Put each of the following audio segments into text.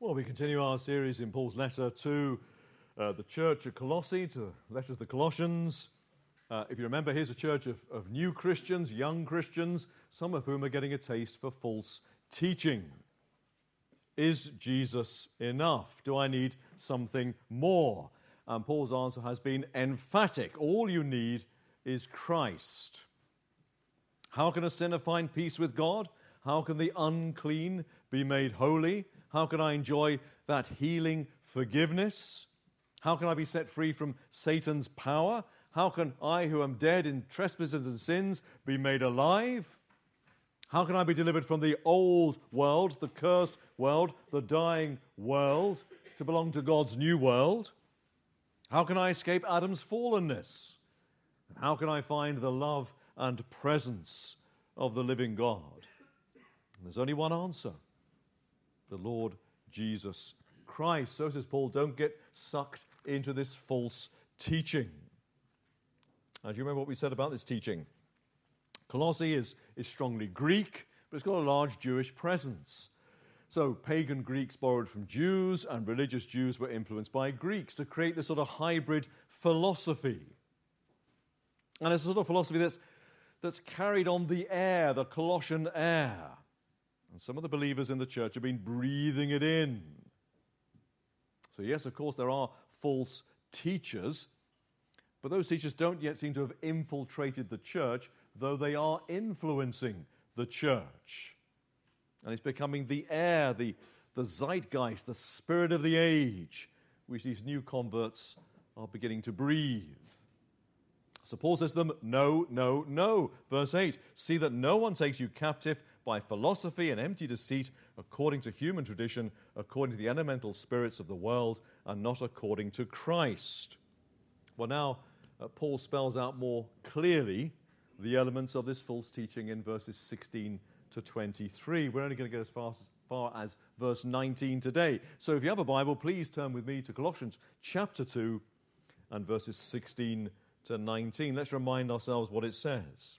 Well, we continue our series in Paul's letter to uh, the church at Colossae, to the letter to the Colossians. Uh, if you remember, here's a church of, of new Christians, young Christians, some of whom are getting a taste for false teaching. Is Jesus enough? Do I need something more? And Paul's answer has been emphatic. All you need is Christ. How can a sinner find peace with God? How can the unclean be made holy? How can I enjoy that healing forgiveness? How can I be set free from Satan's power? How can I, who am dead in trespasses and sins, be made alive? How can I be delivered from the old world, the cursed world, the dying world, to belong to God's new world? How can I escape Adam's fallenness? And How can I find the love and presence of the living God? And there's only one answer the Lord Jesus Christ. So says Paul, don't get sucked into this false teaching. Now, do you remember what we said about this teaching? Colossae is, is strongly Greek, but it's got a large Jewish presence. So, pagan Greeks borrowed from Jews, and religious Jews were influenced by Greeks to create this sort of hybrid philosophy. And it's a sort of philosophy that's, that's carried on the air, the Colossian air. And some of the believers in the church have been breathing it in. So, yes, of course, there are false teachers, but those teachers don't yet seem to have infiltrated the church, though they are influencing the church. And it's becoming the air, the, the zeitgeist, the spirit of the age, which these new converts are beginning to breathe. So Paul says to them, No, no, no. Verse 8 See that no one takes you captive by philosophy and empty deceit, according to human tradition, according to the elemental spirits of the world, and not according to Christ. Well, now, uh, Paul spells out more clearly the elements of this false teaching in verses 16 to 23. We're only going to get as far, as far as verse 19 today. So if you have a Bible, please turn with me to Colossians chapter 2 and verses 16 to 19. Let's remind ourselves what it says.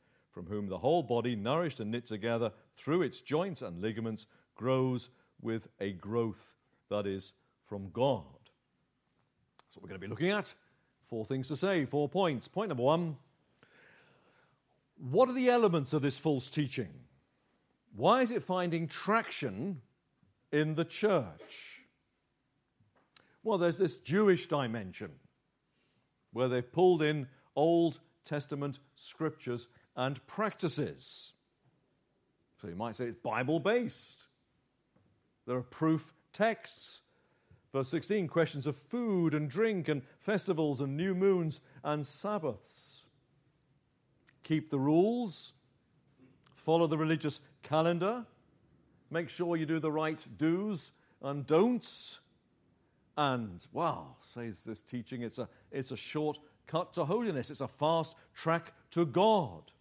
from whom the whole body, nourished and knit together through its joints and ligaments, grows with a growth that is from God. That's what we're going to be looking at. Four things to say, four points. Point number one What are the elements of this false teaching? Why is it finding traction in the church? Well, there's this Jewish dimension where they've pulled in Old Testament scriptures and practices. So you might say it's Bible based. There are proof texts. Verse 16 questions of food and drink and festivals and new moons and Sabbaths. Keep the rules, follow the religious calendar, make sure you do the right do's and don'ts. And, wow, says this teaching, it's a, it's a short cut to holiness, it's a fast track to God.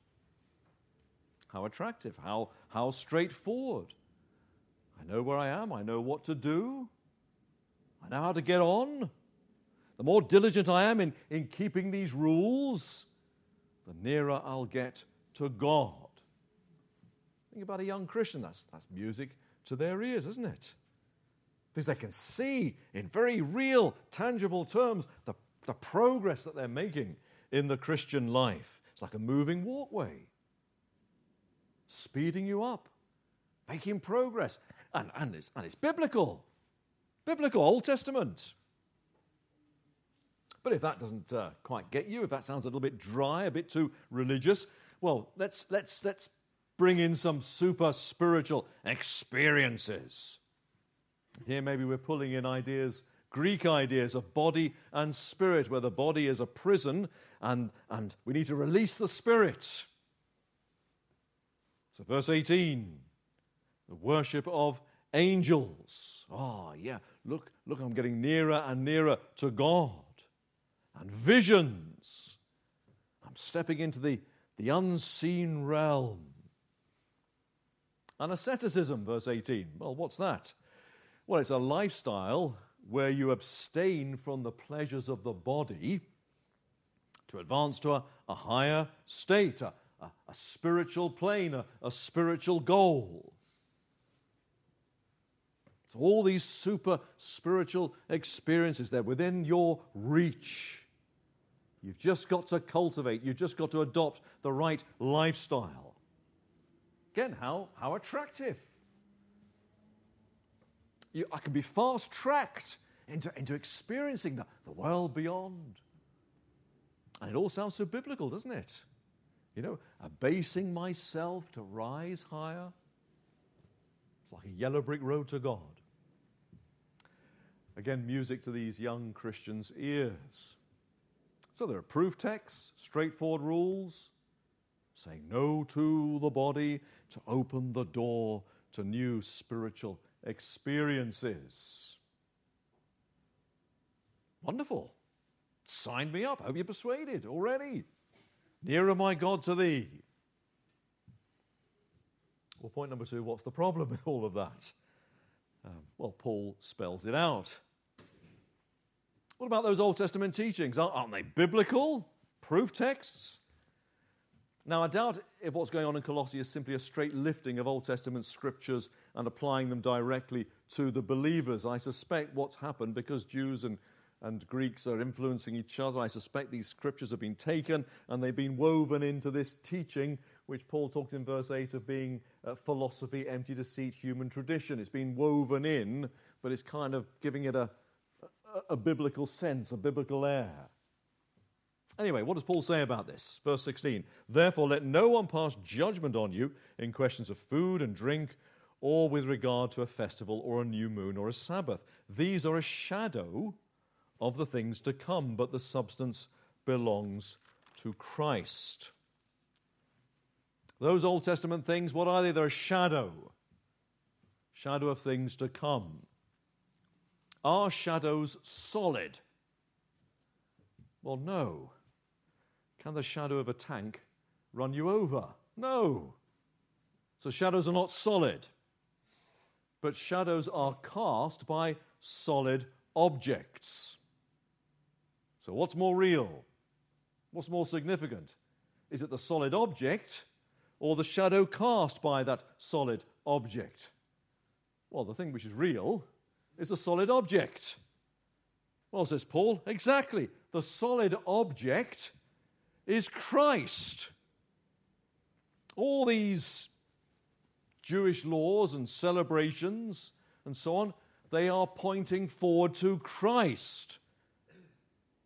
How attractive, how, how straightforward. I know where I am, I know what to do, I know how to get on. The more diligent I am in, in keeping these rules, the nearer I'll get to God. Think about a young Christian, that's, that's music to their ears, isn't it? Because they can see in very real, tangible terms the, the progress that they're making in the Christian life. It's like a moving walkway speeding you up, making progress. And, and, it's, and it's biblical, biblical, Old Testament. But if that doesn't uh, quite get you, if that sounds a little bit dry, a bit too religious, well, let's, let's, let's bring in some super spiritual experiences. Here, maybe we're pulling in ideas, Greek ideas of body and spirit, where the body is a prison and, and we need to release the spirit. So, verse 18, the worship of angels. Oh, yeah, look, look, I'm getting nearer and nearer to God. and visions. I'm stepping into the, the unseen realm. And asceticism, verse 18. Well, what's that? Well, it's a lifestyle where you abstain from the pleasures of the body to advance to a, a higher state, a, a, a spiritual plane, a, a spiritual goal. So all these super spiritual experiences, they're within your reach. You've just got to cultivate, you've just got to adopt the right lifestyle. Again, how, how attractive. You, I can be fast tracked into, into experiencing the, the world beyond. And it all sounds so biblical, doesn't it? You know, abasing myself to rise higher. It's like a yellow brick road to God. Again, music to these young Christians' ears. So there are proof texts, straightforward rules, saying no to the body to open the door to new spiritual experiences. Wonderful. Sign me up. Hope you're persuaded already. Nearer, my God, to thee. Well, point number two what's the problem with all of that? Um, well, Paul spells it out. What about those Old Testament teachings? Aren't they biblical? Proof texts? Now, I doubt if what's going on in Colossae is simply a straight lifting of Old Testament scriptures and applying them directly to the believers. I suspect what's happened because Jews and, and Greeks are influencing each other, I suspect these scriptures have been taken and they've been woven into this teaching, which Paul talked in verse 8 of being uh, philosophy, empty deceit, human tradition. It's been woven in, but it's kind of giving it a, a, a biblical sense, a biblical air. Anyway, what does Paul say about this? Verse 16 Therefore, let no one pass judgment on you in questions of food and drink, or with regard to a festival, or a new moon, or a Sabbath. These are a shadow of the things to come, but the substance belongs to Christ. Those Old Testament things, what are they? They're a shadow. Shadow of things to come. Are shadows solid? Well, no. Can the shadow of a tank run you over? No. So shadows are not solid. But shadows are cast by solid objects. So, what's more real? What's more significant? Is it the solid object or the shadow cast by that solid object? Well, the thing which is real is a solid object. Well, says Paul, exactly. The solid object is Christ. All these Jewish laws and celebrations and so on, they are pointing forward to Christ.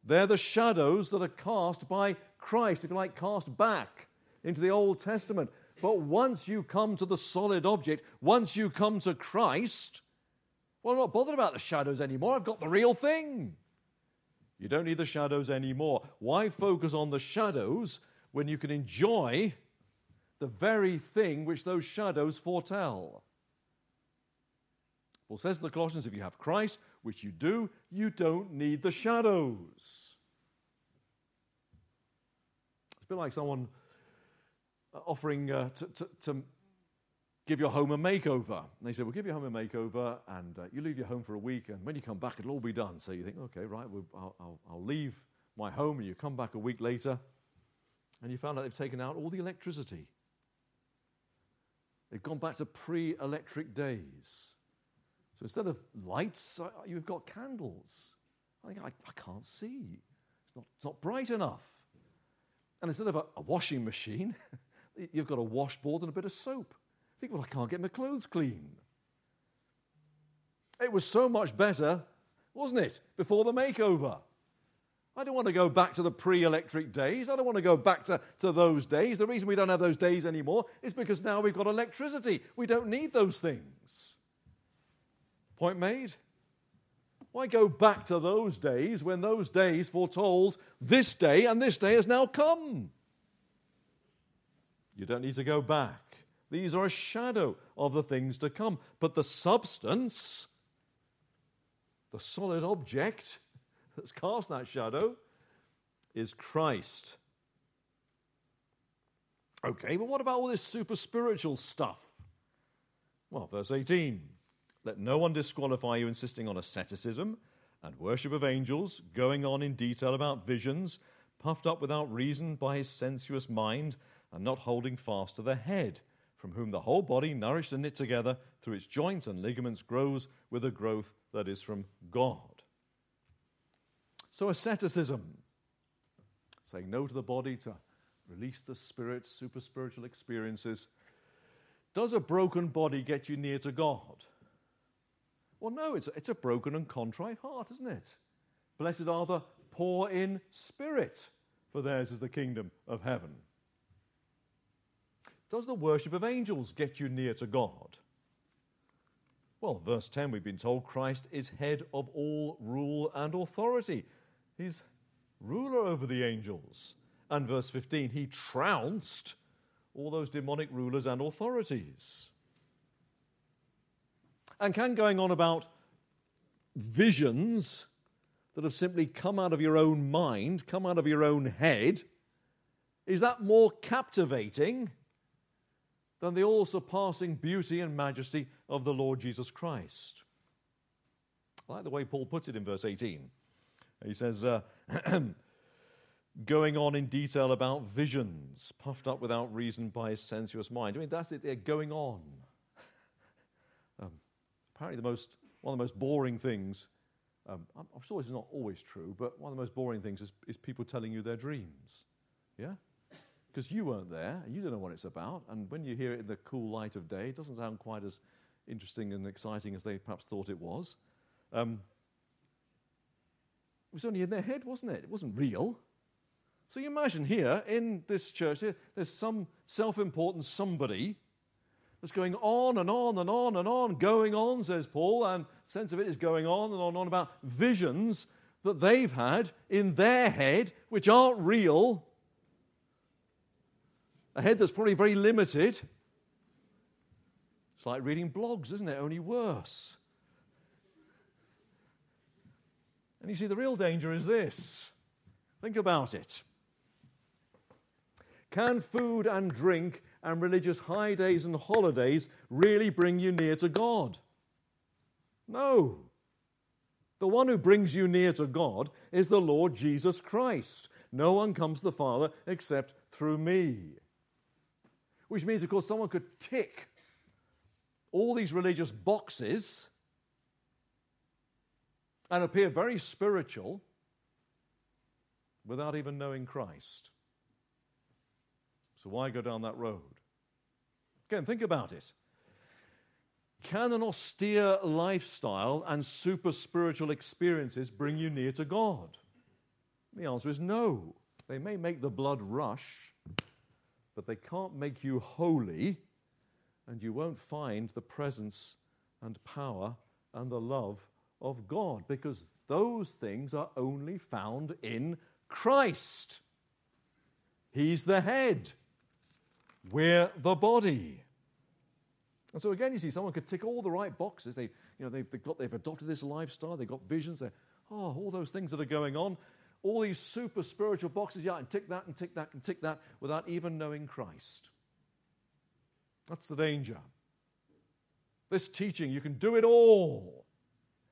They're the shadows that are cast by Christ, if you like, cast back into the Old Testament. But once you come to the solid object, once you come to Christ, well, I'm not bothered about the shadows anymore. I've got the real thing. You don't need the shadows anymore. Why focus on the shadows when you can enjoy the very thing which those shadows foretell? Paul says to the Colossians if you have Christ, which you do, you don't need the shadows. It's a bit like someone offering uh, to, to, to give your home a makeover. And they say, We'll give your home a makeover, and uh, you leave your home for a week, and when you come back, it'll all be done. So you think, Okay, right, we'll, I'll, I'll, I'll leave my home, and you come back a week later, and you found out they've taken out all the electricity. They've gone back to pre electric days. So instead of lights, uh, you've got candles. I think, I, I can't see. It's not, it's not bright enough. And instead of a, a washing machine, you've got a washboard and a bit of soap I think, well, I can't get my clothes clean. It was so much better, wasn't it, before the makeover? I don't want to go back to the pre electric days. I don't want to go back to, to those days. The reason we don't have those days anymore is because now we've got electricity. We don't need those things. Point made? Why go back to those days when those days foretold this day and this day has now come? You don't need to go back. These are a shadow of the things to come. But the substance, the solid object that's cast that shadow, is Christ. Okay, but what about all this super spiritual stuff? Well, verse 18 Let no one disqualify you insisting on asceticism and worship of angels, going on in detail about visions, puffed up without reason by his sensuous mind, and not holding fast to the head, from whom the whole body, nourished and knit together through its joints and ligaments, grows with a growth that is from God. So, asceticism, saying no to the body to release the spirit, super spiritual experiences. Does a broken body get you near to God? Well, no, it's a, it's a broken and contrite heart, isn't it? Blessed are the poor in spirit, for theirs is the kingdom of heaven. Does the worship of angels get you near to God? Well, verse 10, we've been told Christ is head of all rule and authority. He's ruler over the angels. And verse 15, he trounced all those demonic rulers and authorities. And can going on about visions that have simply come out of your own mind, come out of your own head, is that more captivating than the all surpassing beauty and majesty of the Lord Jesus Christ? I like the way Paul puts it in verse 18. He says, uh, going on in detail about visions, puffed up without reason by his sensuous mind. I mean, that's it, they're going on. Apparently, the most, one of the most boring things, um, I'm, I'm, sure this is not always true, but one of the most boring things is, is people telling you their dreams. Yeah? Because you weren't there, and you don't know what it's about, and when you hear it in the cool light of day, it doesn't sound quite as interesting and exciting as they perhaps thought it was. Um, it was only in their head, wasn't it? It wasn't real. So you imagine here in this church, here, there's some self important somebody that's going on and on and on and on, going on, says Paul, and sense of it is going on and on and on about visions that they've had in their head, which aren't real. A head that's probably very limited. It's like reading blogs, isn't it? Only worse. And you see, the real danger is this. Think about it. Can food and drink and religious high days and holidays really bring you near to God? No. The one who brings you near to God is the Lord Jesus Christ. No one comes to the Father except through me. Which means, of course, someone could tick all these religious boxes and appear very spiritual without even knowing Christ. So why go down that road? Again, think about it. Can an austere lifestyle and super spiritual experiences bring you near to God? The answer is no. They may make the blood rush, but they can't make you holy, and you won't find the presence and power and the love of God because those things are only found in Christ. He's the head. We're the body. And so again, you see, someone could tick all the right boxes. They, you know, they've, they've, got, they've adopted this lifestyle, they've got visions, they oh, all those things that are going on, all these super spiritual boxes, yeah, and tick that and tick that and tick that without even knowing Christ. That's the danger. This teaching, you can do it all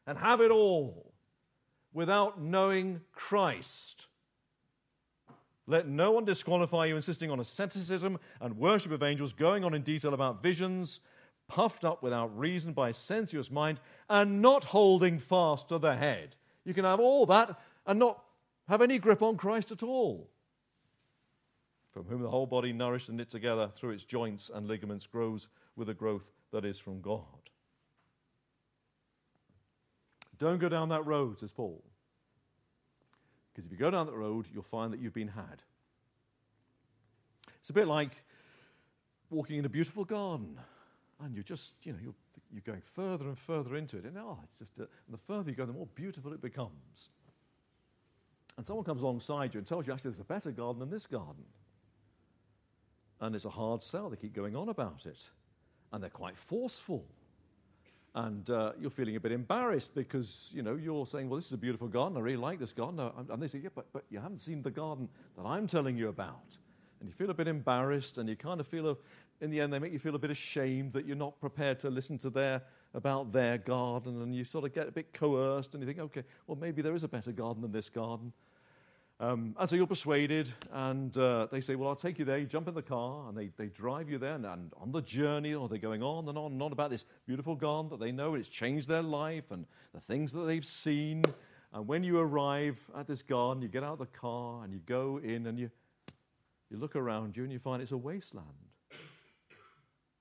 and have it all without knowing Christ. Let no one disqualify you, insisting on asceticism and worship of angels, going on in detail about visions, puffed up without reason by a sensuous mind, and not holding fast to the head. You can have all that and not have any grip on Christ at all. From whom the whole body, nourished and knit together through its joints and ligaments, grows with a growth that is from God. Don't go down that road, says Paul. Because if you go down that road, you'll find that you've been had. It's a bit like walking in a beautiful garden, and you're just, you know, you're, you're going further and further into it, and oh, it's just, and the further you go, the more beautiful it becomes. And someone comes alongside you and tells you, actually, there's a better garden than this garden. And it's a hard sell. They keep going on about it. And they're quite forceful. And uh, you're feeling a bit embarrassed because you know you're saying, "Well, this is a beautiful garden. I really like this garden." And they say, "Yeah, but, but you haven't seen the garden that I'm telling you about." And you feel a bit embarrassed, and you kind of feel, a, in the end, they make you feel a bit ashamed that you're not prepared to listen to their about their garden, and you sort of get a bit coerced, and you think, "Okay, well, maybe there is a better garden than this garden." Um, and so you're persuaded, and uh, they say, Well, I'll take you there. You jump in the car, and they, they drive you there. And, and on the journey, or they're going on and on and on about this beautiful garden that they know, it's changed their life and the things that they've seen. And when you arrive at this garden, you get out of the car and you go in and you, you look around you and you find it's a wasteland.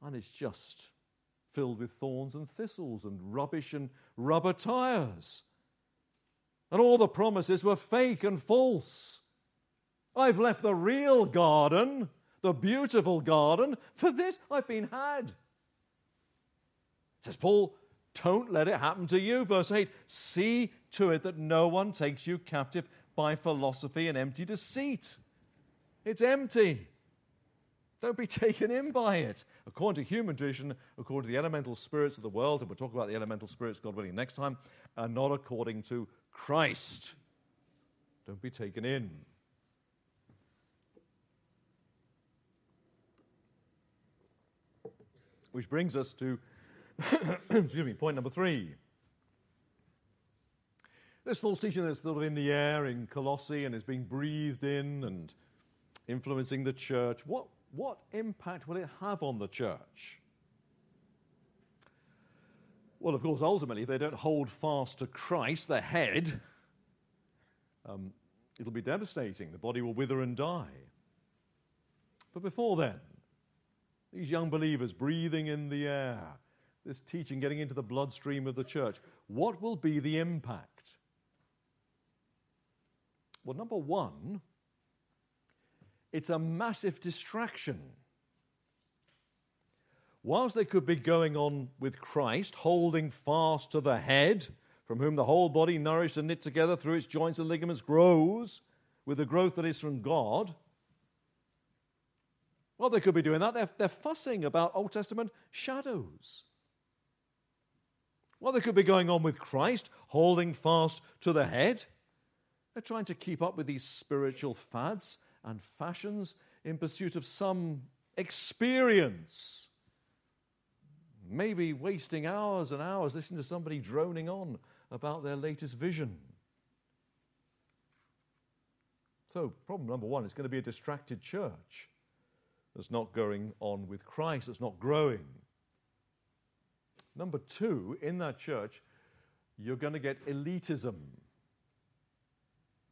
And it's just filled with thorns and thistles and rubbish and rubber tires. And all the promises were fake and false. I've left the real garden, the beautiful garden, for this I've been had. Says Paul, don't let it happen to you. Verse 8 See to it that no one takes you captive by philosophy and empty deceit. It's empty. Don't be taken in by it. According to human tradition, according to the elemental spirits of the world, and we'll talk about the elemental spirits, God willing, next time, and not according to Christ. Don't be taken in. Which brings us to, excuse me, point number three. This false teaching that's sort of in the air in Colossae and is being breathed in and influencing the church, what, what impact will it have on the church? Well, of course, ultimately, if they don't hold fast to Christ, the head, um, it'll be devastating. The body will wither and die. But before then, these young believers breathing in the air, this teaching getting into the bloodstream of the church, what will be the impact? Well, number one, it's a massive distraction whilst they could be going on with Christ, holding fast to the head, from whom the whole body, nourished and knit together through its joints and ligaments, grows with the growth that is from God. Well, they could be doing that. They're, they're fussing about Old Testament shadows. Well, they could be going on with Christ, holding fast to the head. They're trying to keep up with these spiritual fads and fashions in pursuit of some experience maybe wasting hours and hours listening to somebody droning on about their latest vision. So, problem number one is going to be a distracted church that's not going on with Christ, that's not growing. Number two, in that church, you're going to get elitism.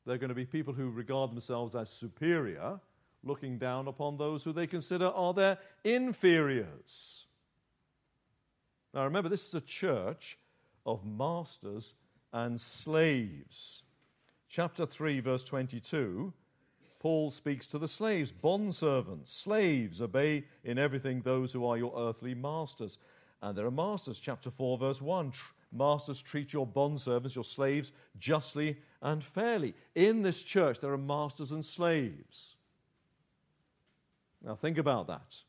They're going to be people who regard themselves as superior, looking down upon those who they consider are their inferiors. Now remember, this is a church of masters and slaves. Chapter 3, verse 22, Paul speaks to the slaves, bondservants, slaves, obey in everything those who are your earthly masters. And there are masters. Chapter 4, verse 1, masters treat your bondservants, your slaves, justly and fairly. In this church, there are masters and slaves. Now think about that.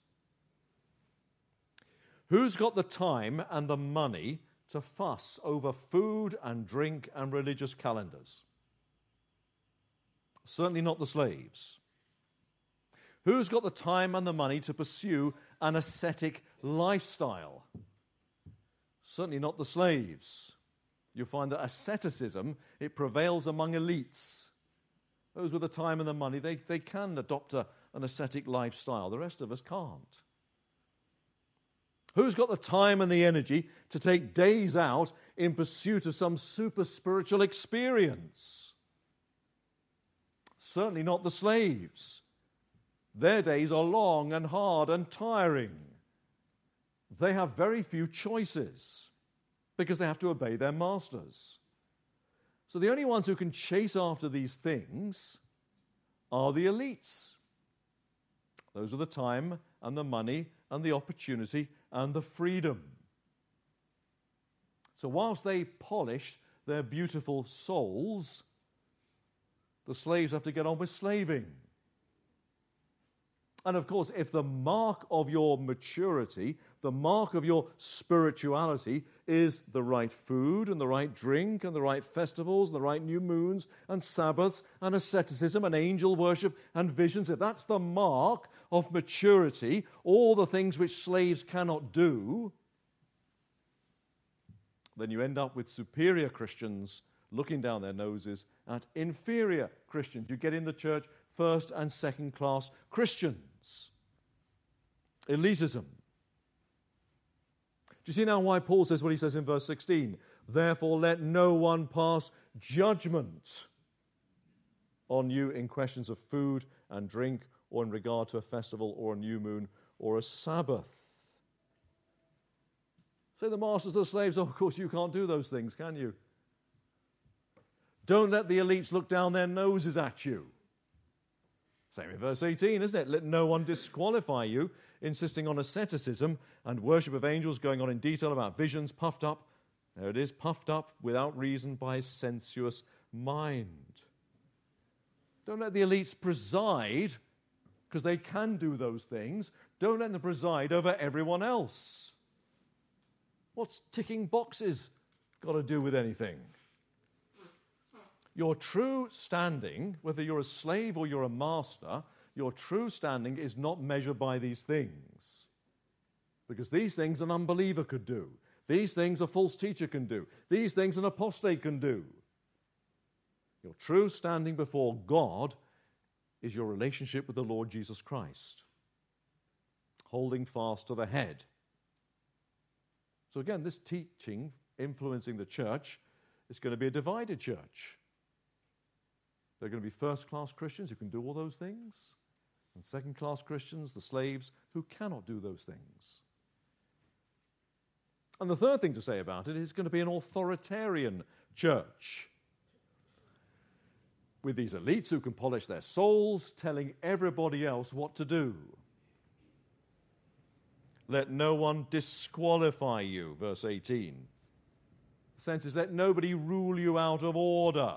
Who's got the time and the money to fuss over food and drink and religious calendars? Certainly not the slaves. Who's got the time and the money to pursue an ascetic lifestyle? Certainly not the slaves. You'll find that asceticism, it prevails among elites. Those with the time and the money, they, they can adopt a, an ascetic lifestyle. The rest of us can't. Who's got the time and the energy to take days out in pursuit of some super spiritual experience? Certainly not the slaves. Their days are long and hard and tiring. They have very few choices because they have to obey their masters. So the only ones who can chase after these things are the elites. Those with the time and the money and the opportunity and the freedom. So, whilst they polish their beautiful souls, the slaves have to get on with slaving. And of course, if the mark of your maturity, the mark of your spirituality, is the right food and the right drink and the right festivals, and the right new moons and Sabbaths and asceticism and angel worship and visions, if that's the mark of maturity, all the things which slaves cannot do, then you end up with superior Christians looking down their noses at inferior Christians. You get in the church first and second class Christians. Elitism. Do you see now why Paul says what he says in verse 16? Therefore, let no one pass judgment on you in questions of food and drink, or in regard to a festival, or a new moon, or a Sabbath. Say the masters of slaves, oh, of course you can't do those things, can you? Don't let the elites look down their noses at you. Same in verse 18, isn't it? Let no one disqualify you, insisting on asceticism and worship of angels, going on in detail about visions, puffed up. There it is, puffed up without reason by a sensuous mind. Don't let the elites preside, because they can do those things. Don't let them preside over everyone else. What's ticking boxes got to do with anything? Your true standing, whether you're a slave or you're a master, your true standing is not measured by these things. Because these things an unbeliever could do. These things a false teacher can do. These things an apostate can do. Your true standing before God is your relationship with the Lord Jesus Christ, holding fast to the head. So, again, this teaching influencing the church is going to be a divided church. There are going to be first class Christians who can do all those things, and second class Christians, the slaves, who cannot do those things. And the third thing to say about it is going to be an authoritarian church. With these elites who can polish their souls, telling everybody else what to do. Let no one disqualify you, verse 18. The sense is, let nobody rule you out of order.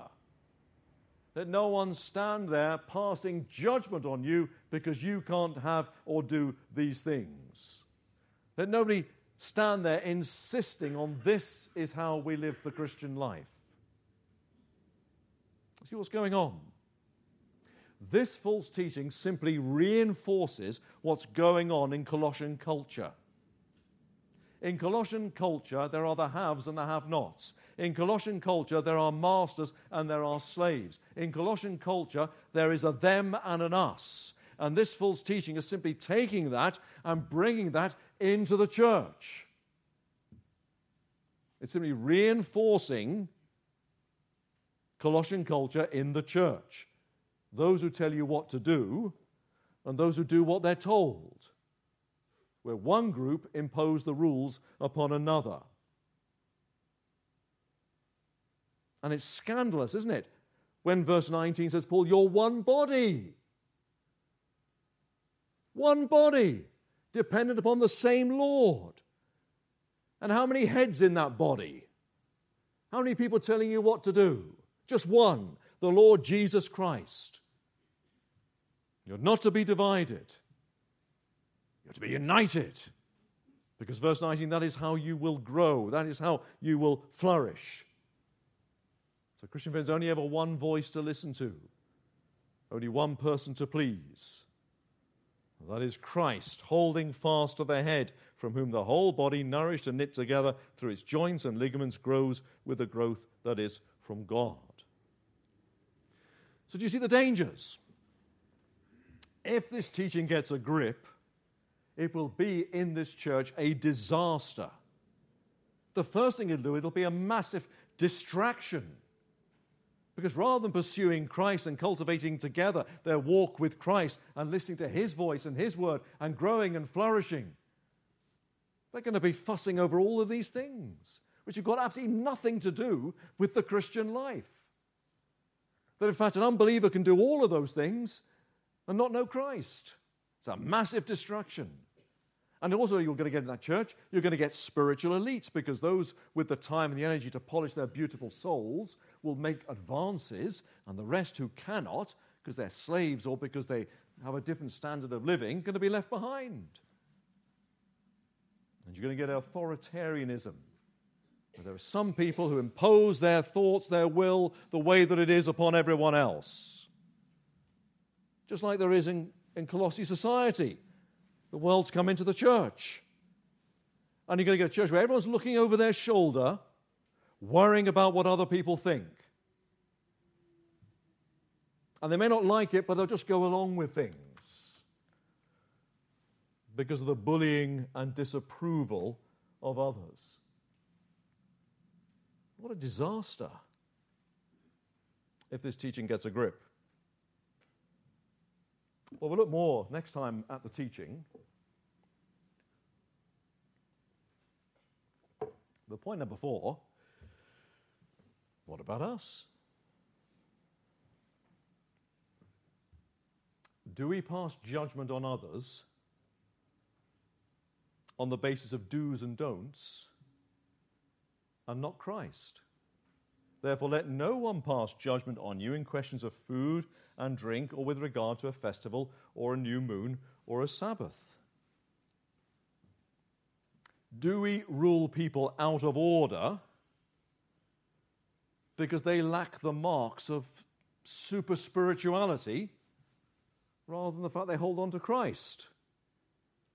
Let no one stand there passing judgment on you because you can't have or do these things. Let nobody stand there insisting on this is how we live the Christian life. See what's going on? This false teaching simply reinforces what's going on in Colossian culture. In Colossian culture, there are the haves and the have nots. In Colossian culture, there are masters and there are slaves. In Colossian culture, there is a them and an us. And this false teaching is simply taking that and bringing that into the church. It's simply reinforcing Colossian culture in the church those who tell you what to do and those who do what they're told, where one group impose the rules upon another. And it's scandalous, isn't it? When verse 19 says, Paul, you're one body. One body, dependent upon the same Lord. And how many heads in that body? How many people telling you what to do? Just one, the Lord Jesus Christ. You're not to be divided. You're to be united. Because verse 19, that is how you will grow, that is how you will flourish. So, Christian friends, only ever one voice to listen to, only one person to please. That is Christ, holding fast to the head, from whom the whole body, nourished and knit together through its joints and ligaments, grows with the growth that is from God. So, do you see the dangers? if this teaching gets a grip, it will be in this church a disaster. The first thing it'll do, it'll be a massive distraction. Because rather than pursuing Christ and cultivating together their walk with Christ and listening to His voice and His word and growing and flourishing, they're going to be fussing over all of these things, which have got absolutely nothing to do with the Christian life. That in fact, an unbeliever can do all of those things and not know Christ. It's a massive destruction. And also, you're going to get in that church, you're going to get spiritual elites because those with the time and the energy to polish their beautiful souls will make advances, and the rest who cannot, because they're slaves or because they have a different standard of living going to be left behind. And you're going to get authoritarianism. There are some people who impose their thoughts, their will, the way that it is upon everyone else. Just like there is in, in Colossae society. The world's come into the church. And you're going to get a church where everyone's looking over their shoulder, worrying about what other people think. And they may not like it, but they'll just go along with things because of the bullying and disapproval of others. What a disaster if this teaching gets a grip. Well, we'll look more next time at the teaching. The point number four what about us? Do we pass judgment on others on the basis of do's and don'ts and not Christ? Therefore, let no one pass judgment on you in questions of food and drink or with regard to a festival or a new moon or a Sabbath. Do we rule people out of order because they lack the marks of super spirituality? rather than the fact they hold on to Christ.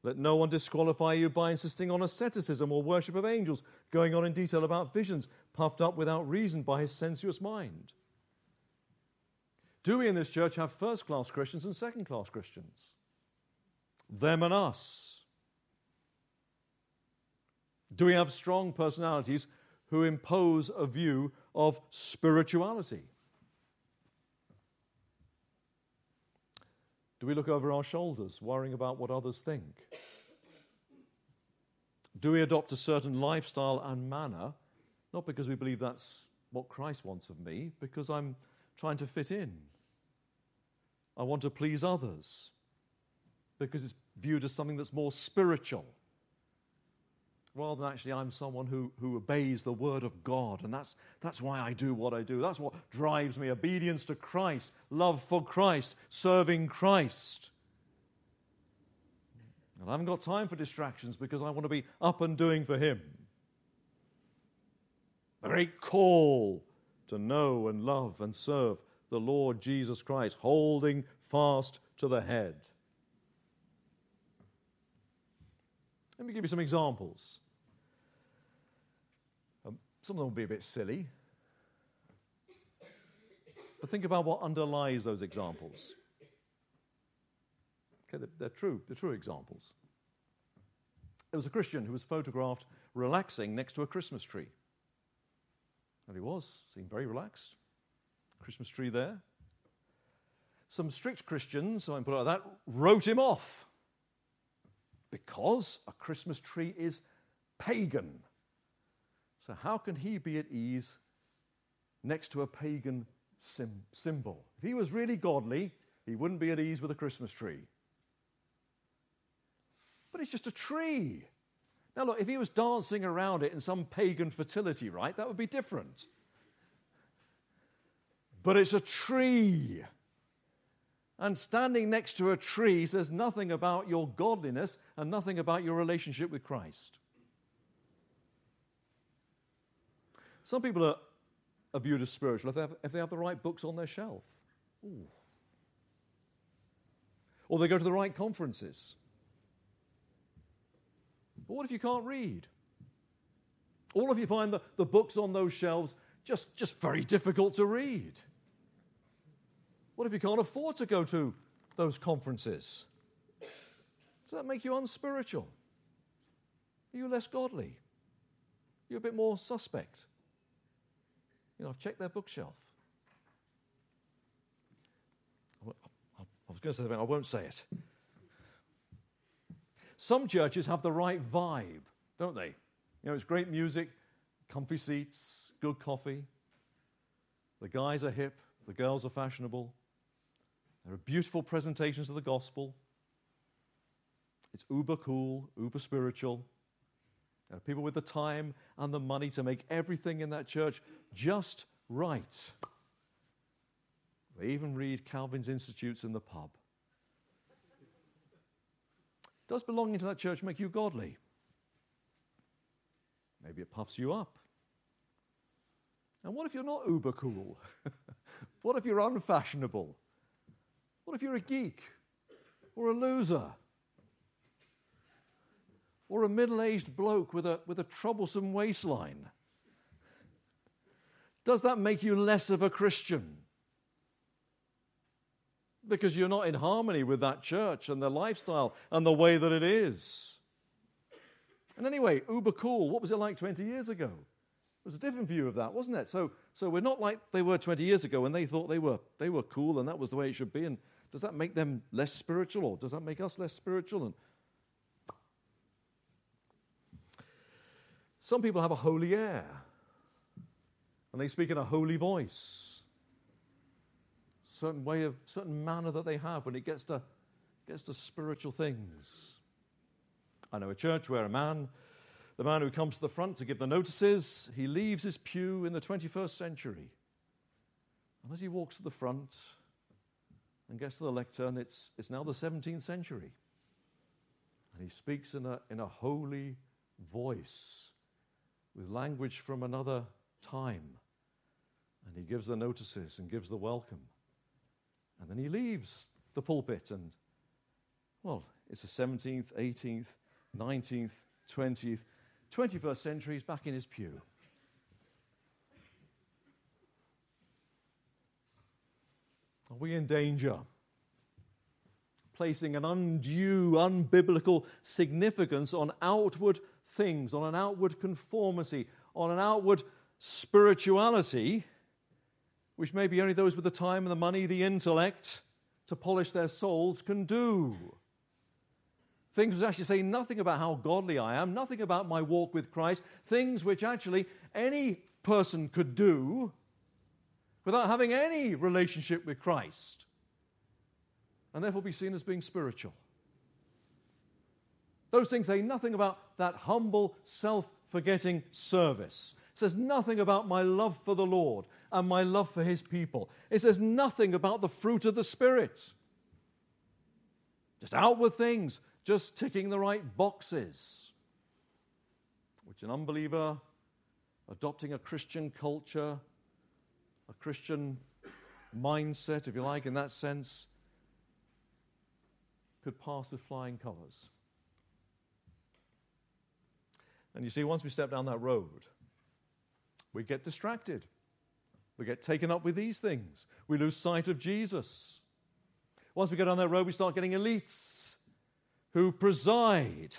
Let no one disqualify you by insisting on asceticism or worship of angels, going on in detail about visions, puffed up without reason by his sensuous mind. Do we in this church have first class Christians and second class Christians? Them and us. Do we have strong personalities who impose a view of spirituality? Do we look over our shoulders, worrying about what others think? Do we adopt a certain lifestyle and manner, not because we believe that's what Christ wants of me, because I'm trying to fit in? I want to please others, because it's viewed as something that's more spiritual rather than actually I'm someone who, who obeys the word of God. And that's, that's why I do what I do. That's what drives me obedience to Christ, love for Christ, serving Christ. And I haven't got time for distractions because I want to be up and doing for Him. A great call to know and love and serve the Lord Jesus Christ, holding fast to the head. Let me give you some examples. Um, some of them will be a bit silly. But think about what underlies those examples. Okay, they're, they're true, they're true examples. There was a Christian who was photographed relaxing next to a Christmas tree. And he was, seemed very relaxed. Christmas tree there. Some strict Christians, so I can put it like that, wrote him off because a Christmas tree is pagan. So, how can he be at ease next to a pagan sim- symbol? If he was really godly, he wouldn't be at ease with a Christmas tree. But it's just a tree. Now, look, if he was dancing around it in some pagan fertility rite, that would be different. But it's a tree. And standing next to a tree says nothing about your godliness and nothing about your relationship with Christ. Some people are, are viewed as spiritual if they, have, if they have the right books on their shelf. Ooh. Or they go to the right conferences. But what if you can't read? Or if you find the, the books on those shelves just, just very difficult to read? What if you can't afford to go to those conferences? Does that make you unspiritual? Are you less godly? You're a bit more suspect. You know, I've checked their bookshelf. I was going to say something, I won't say it. Some churches have the right vibe, don't they? You know, it's great music, comfy seats, good coffee. The guys are hip, the girls are fashionable. There are beautiful presentations of the gospel. It's uber cool, uber spiritual. There are people with the time and the money to make everything in that church just right. They even read Calvin's Institutes in the pub. Does belonging to that church make you godly? Maybe it puffs you up. And what if you're not uber cool? what if you're unfashionable? What if you're a geek or a loser? Or a middle aged bloke with a, with a troublesome waistline? Does that make you less of a Christian? Because you're not in harmony with that church and the lifestyle and the way that it is. And anyway, uber cool, what was it like 20 years ago? It was a different view of that, wasn't it? So, so we're not like they were 20 years ago when they thought they were, they were cool and that was the way it should be. And does that make them less spiritual or does that make us less spiritual? And some people have a holy air and they speak in a holy voice. Certain way of certain manner that they have when it gets to gets to spiritual things. I know a church where a man, the man who comes to the front to give the notices, he leaves his pew in the 21st century. And as he walks to the front and gets to the lectern, it's, it's now the 17th century. And he speaks in a, in a holy voice with language from another time. And he gives the notices and gives the welcome. And then he leaves the pulpit and, well, it's the 17th, 18th, 19th, 20th, 21st century, he's back in his pew. Are we in danger? Placing an undue, unbiblical significance on outward things, on an outward conformity, on an outward spirituality, which maybe only those with the time and the money, the intellect to polish their souls can do. Things which actually say nothing about how godly I am, nothing about my walk with Christ, things which actually any person could do without having any relationship with Christ, and therefore be seen as being spiritual. Those things say nothing about that humble, self forgetting service. It says nothing about my love for the Lord and my love for his people. It says nothing about the fruit of the Spirit. Just outward things, just ticking the right boxes. Which an unbeliever adopting a Christian culture, a Christian mindset, if you like, in that sense, could pass with flying colours. And you see, once we step down that road, we get distracted. We get taken up with these things. We lose sight of Jesus. Once we get on that road, we start getting elites who preside.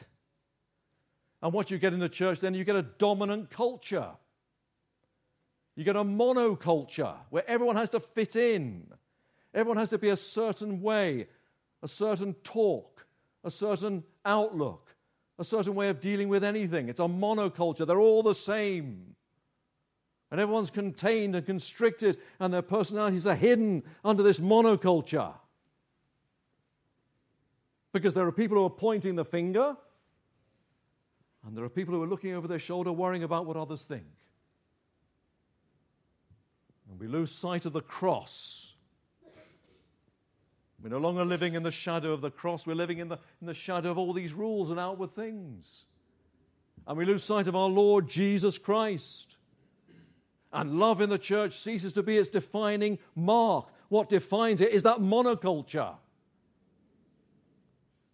And what you get in the church, then you get a dominant culture. You get a monoculture where everyone has to fit in. Everyone has to be a certain way, a certain talk, a certain outlook, a certain way of dealing with anything. It's a monoculture. They're all the same. And everyone's contained and constricted, and their personalities are hidden under this monoculture. Because there are people who are pointing the finger, and there are people who are looking over their shoulder, worrying about what others think. We lose sight of the cross. We're no longer living in the shadow of the cross, we're living in the, in the shadow of all these rules and outward things. And we lose sight of our Lord Jesus Christ. And love in the church ceases to be its defining mark. What defines it is that monoculture.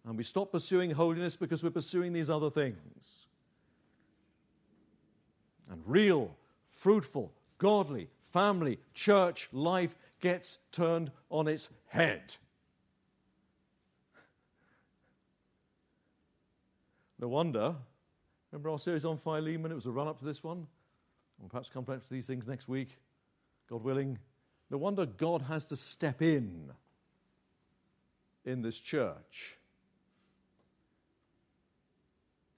And we stop pursuing holiness because we're pursuing these other things. And real, fruitful, godly, family, church life gets turned on its head. No wonder. Remember our series on Philemon? It was a run up to this one. We'll perhaps come back to these things next week, God willing. No wonder God has to step in in this church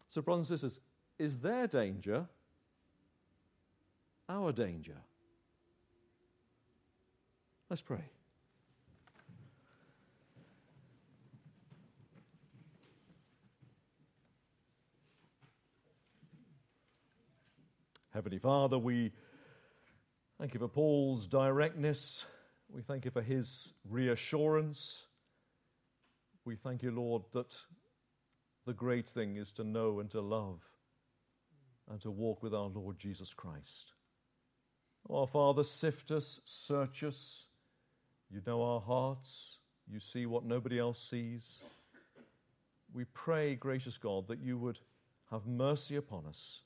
so, brothers and sisters, is their danger our danger? Let's pray. Heavenly Father, we thank you for Paul's directness. We thank you for his reassurance. We thank you, Lord, that the great thing is to know and to love and to walk with our Lord Jesus Christ. Our Father, sift us, search us. You know our hearts. You see what nobody else sees. We pray, gracious God, that you would have mercy upon us,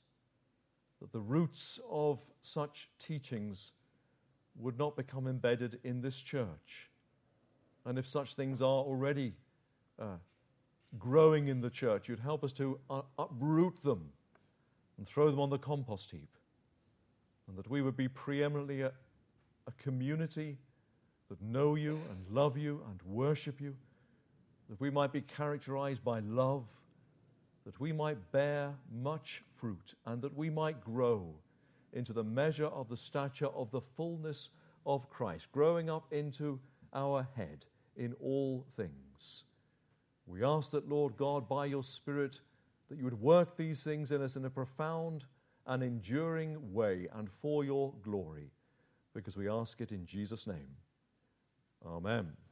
that the roots of such teachings would not become embedded in this church. And if such things are already uh, growing in the church, you'd help us to uh, uproot them and throw them on the compost heap. And that we would be preeminently a, a community that know you and love you and worship you, that we might be characterized by love, that we might bear much fruit, and that we might grow into the measure of the stature of the fullness of Christ, growing up into our head in all things. We ask that, Lord God, by your Spirit, that you would work these things in us in a profound and enduring way and for your glory, because we ask it in Jesus' name. Amen.